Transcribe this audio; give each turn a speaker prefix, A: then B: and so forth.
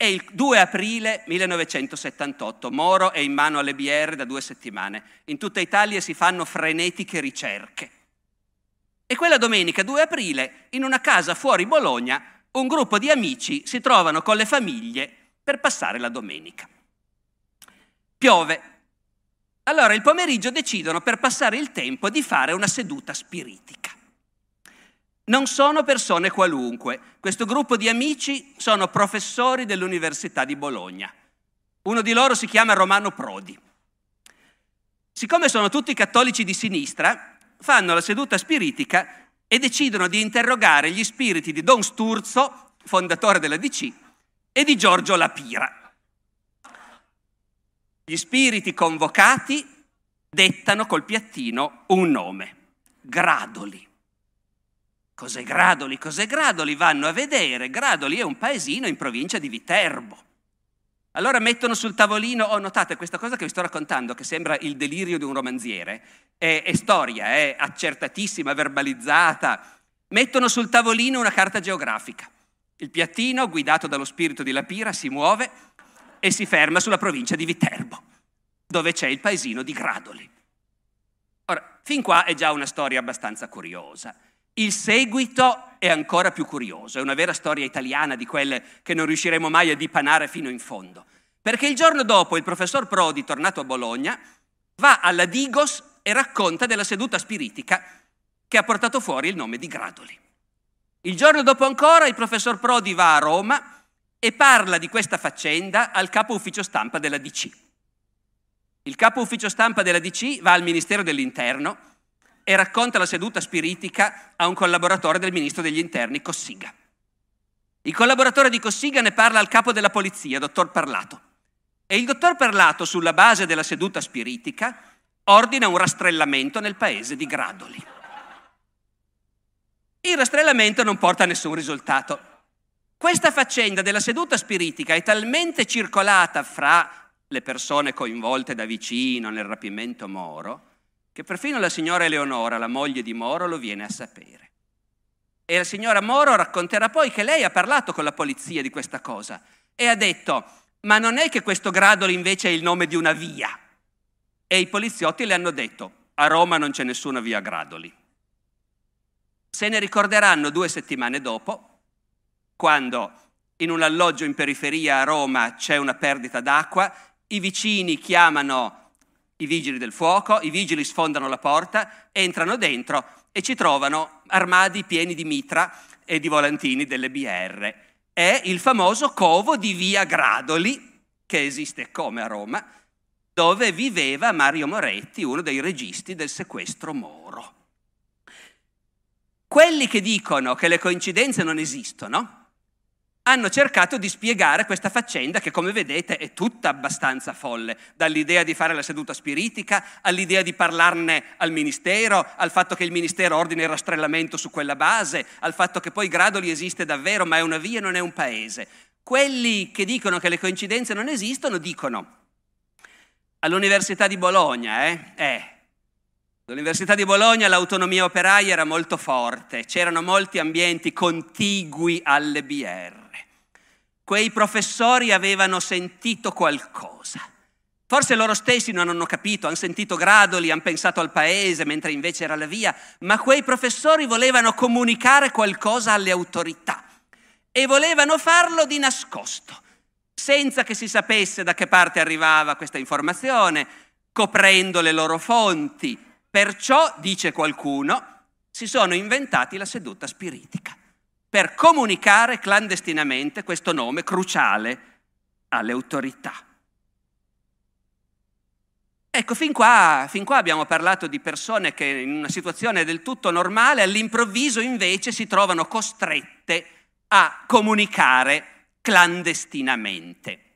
A: È il 2 aprile 1978, Moro è in mano alle BR da due settimane. In tutta Italia si fanno frenetiche ricerche. E quella domenica 2 aprile, in una casa fuori Bologna, un gruppo di amici si trovano con le famiglie per passare la domenica. Piove. Allora il pomeriggio decidono per passare il tempo di fare una seduta spiritica. Non sono persone qualunque. Questo gruppo di amici sono professori dell'Università di Bologna. Uno di loro si chiama Romano Prodi. Siccome sono tutti cattolici di sinistra, fanno la seduta spiritica e decidono di interrogare gli spiriti di Don Sturzo, fondatore della DC, e di Giorgio Lapira. Gli spiriti convocati dettano col piattino un nome, Gradoli. Cos'è Gradoli? Cos'è Gradoli? Vanno a vedere. Gradoli è un paesino in provincia di Viterbo. Allora mettono sul tavolino, oh notate questa cosa che vi sto raccontando, che sembra il delirio di un romanziere, è, è storia, è accertatissima, verbalizzata. Mettono sul tavolino una carta geografica. Il piattino, guidato dallo spirito di Lapira, si muove e si ferma sulla provincia di Viterbo, dove c'è il paesino di Gradoli. Ora, fin qua è già una storia abbastanza curiosa. Il seguito è ancora più curioso, è una vera storia italiana di quelle che non riusciremo mai a dipanare fino in fondo. Perché il giorno dopo il professor Prodi, tornato a Bologna, va alla Digos e racconta della seduta spiritica che ha portato fuori il nome di Gradoli. Il giorno dopo ancora il professor Prodi va a Roma e parla di questa faccenda al capo ufficio stampa della DC. Il capo ufficio stampa della DC va al Ministero dell'Interno e racconta la seduta spiritica a un collaboratore del ministro degli interni, Cossiga. Il collaboratore di Cossiga ne parla al capo della polizia, dottor Parlato. E il dottor Parlato, sulla base della seduta spiritica, ordina un rastrellamento nel paese di Gradoli. Il rastrellamento non porta a nessun risultato. Questa faccenda della seduta spiritica è talmente circolata fra le persone coinvolte da vicino nel rapimento Moro che perfino la signora Eleonora, la moglie di Moro, lo viene a sapere. E la signora Moro racconterà poi che lei ha parlato con la polizia di questa cosa e ha detto, ma non è che questo Gradoli invece è il nome di una via? E i poliziotti le hanno detto, a Roma non c'è nessuna via Gradoli. Se ne ricorderanno due settimane dopo, quando in un alloggio in periferia a Roma c'è una perdita d'acqua, i vicini chiamano i vigili del fuoco, i vigili sfondano la porta, entrano dentro e ci trovano armadi pieni di mitra e di volantini delle BR. È il famoso covo di via Gradoli, che esiste come a Roma, dove viveva Mario Moretti, uno dei registi del sequestro Moro. Quelli che dicono che le coincidenze non esistono, hanno cercato di spiegare questa faccenda che come vedete è tutta abbastanza folle, dall'idea di fare la seduta spiritica all'idea di parlarne al Ministero, al fatto che il Ministero ordina il rastrellamento su quella base, al fatto che poi Gradoli esiste davvero ma è una via, non è un paese. Quelli che dicono che le coincidenze non esistono dicono all'Università di Bologna, eh, eh. All'Università di Bologna l'autonomia operaia era molto forte, c'erano molti ambienti contigui alle BR quei professori avevano sentito qualcosa. Forse loro stessi non hanno capito, hanno sentito Gradoli, hanno pensato al paese, mentre invece era la via, ma quei professori volevano comunicare qualcosa alle autorità e volevano farlo di nascosto, senza che si sapesse da che parte arrivava questa informazione, coprendo le loro fonti. Perciò, dice qualcuno, si sono inventati la seduta spiritica per comunicare clandestinamente questo nome cruciale alle autorità. Ecco, fin qua, fin qua, abbiamo parlato di persone che in una situazione del tutto normale all'improvviso invece si trovano costrette a comunicare clandestinamente.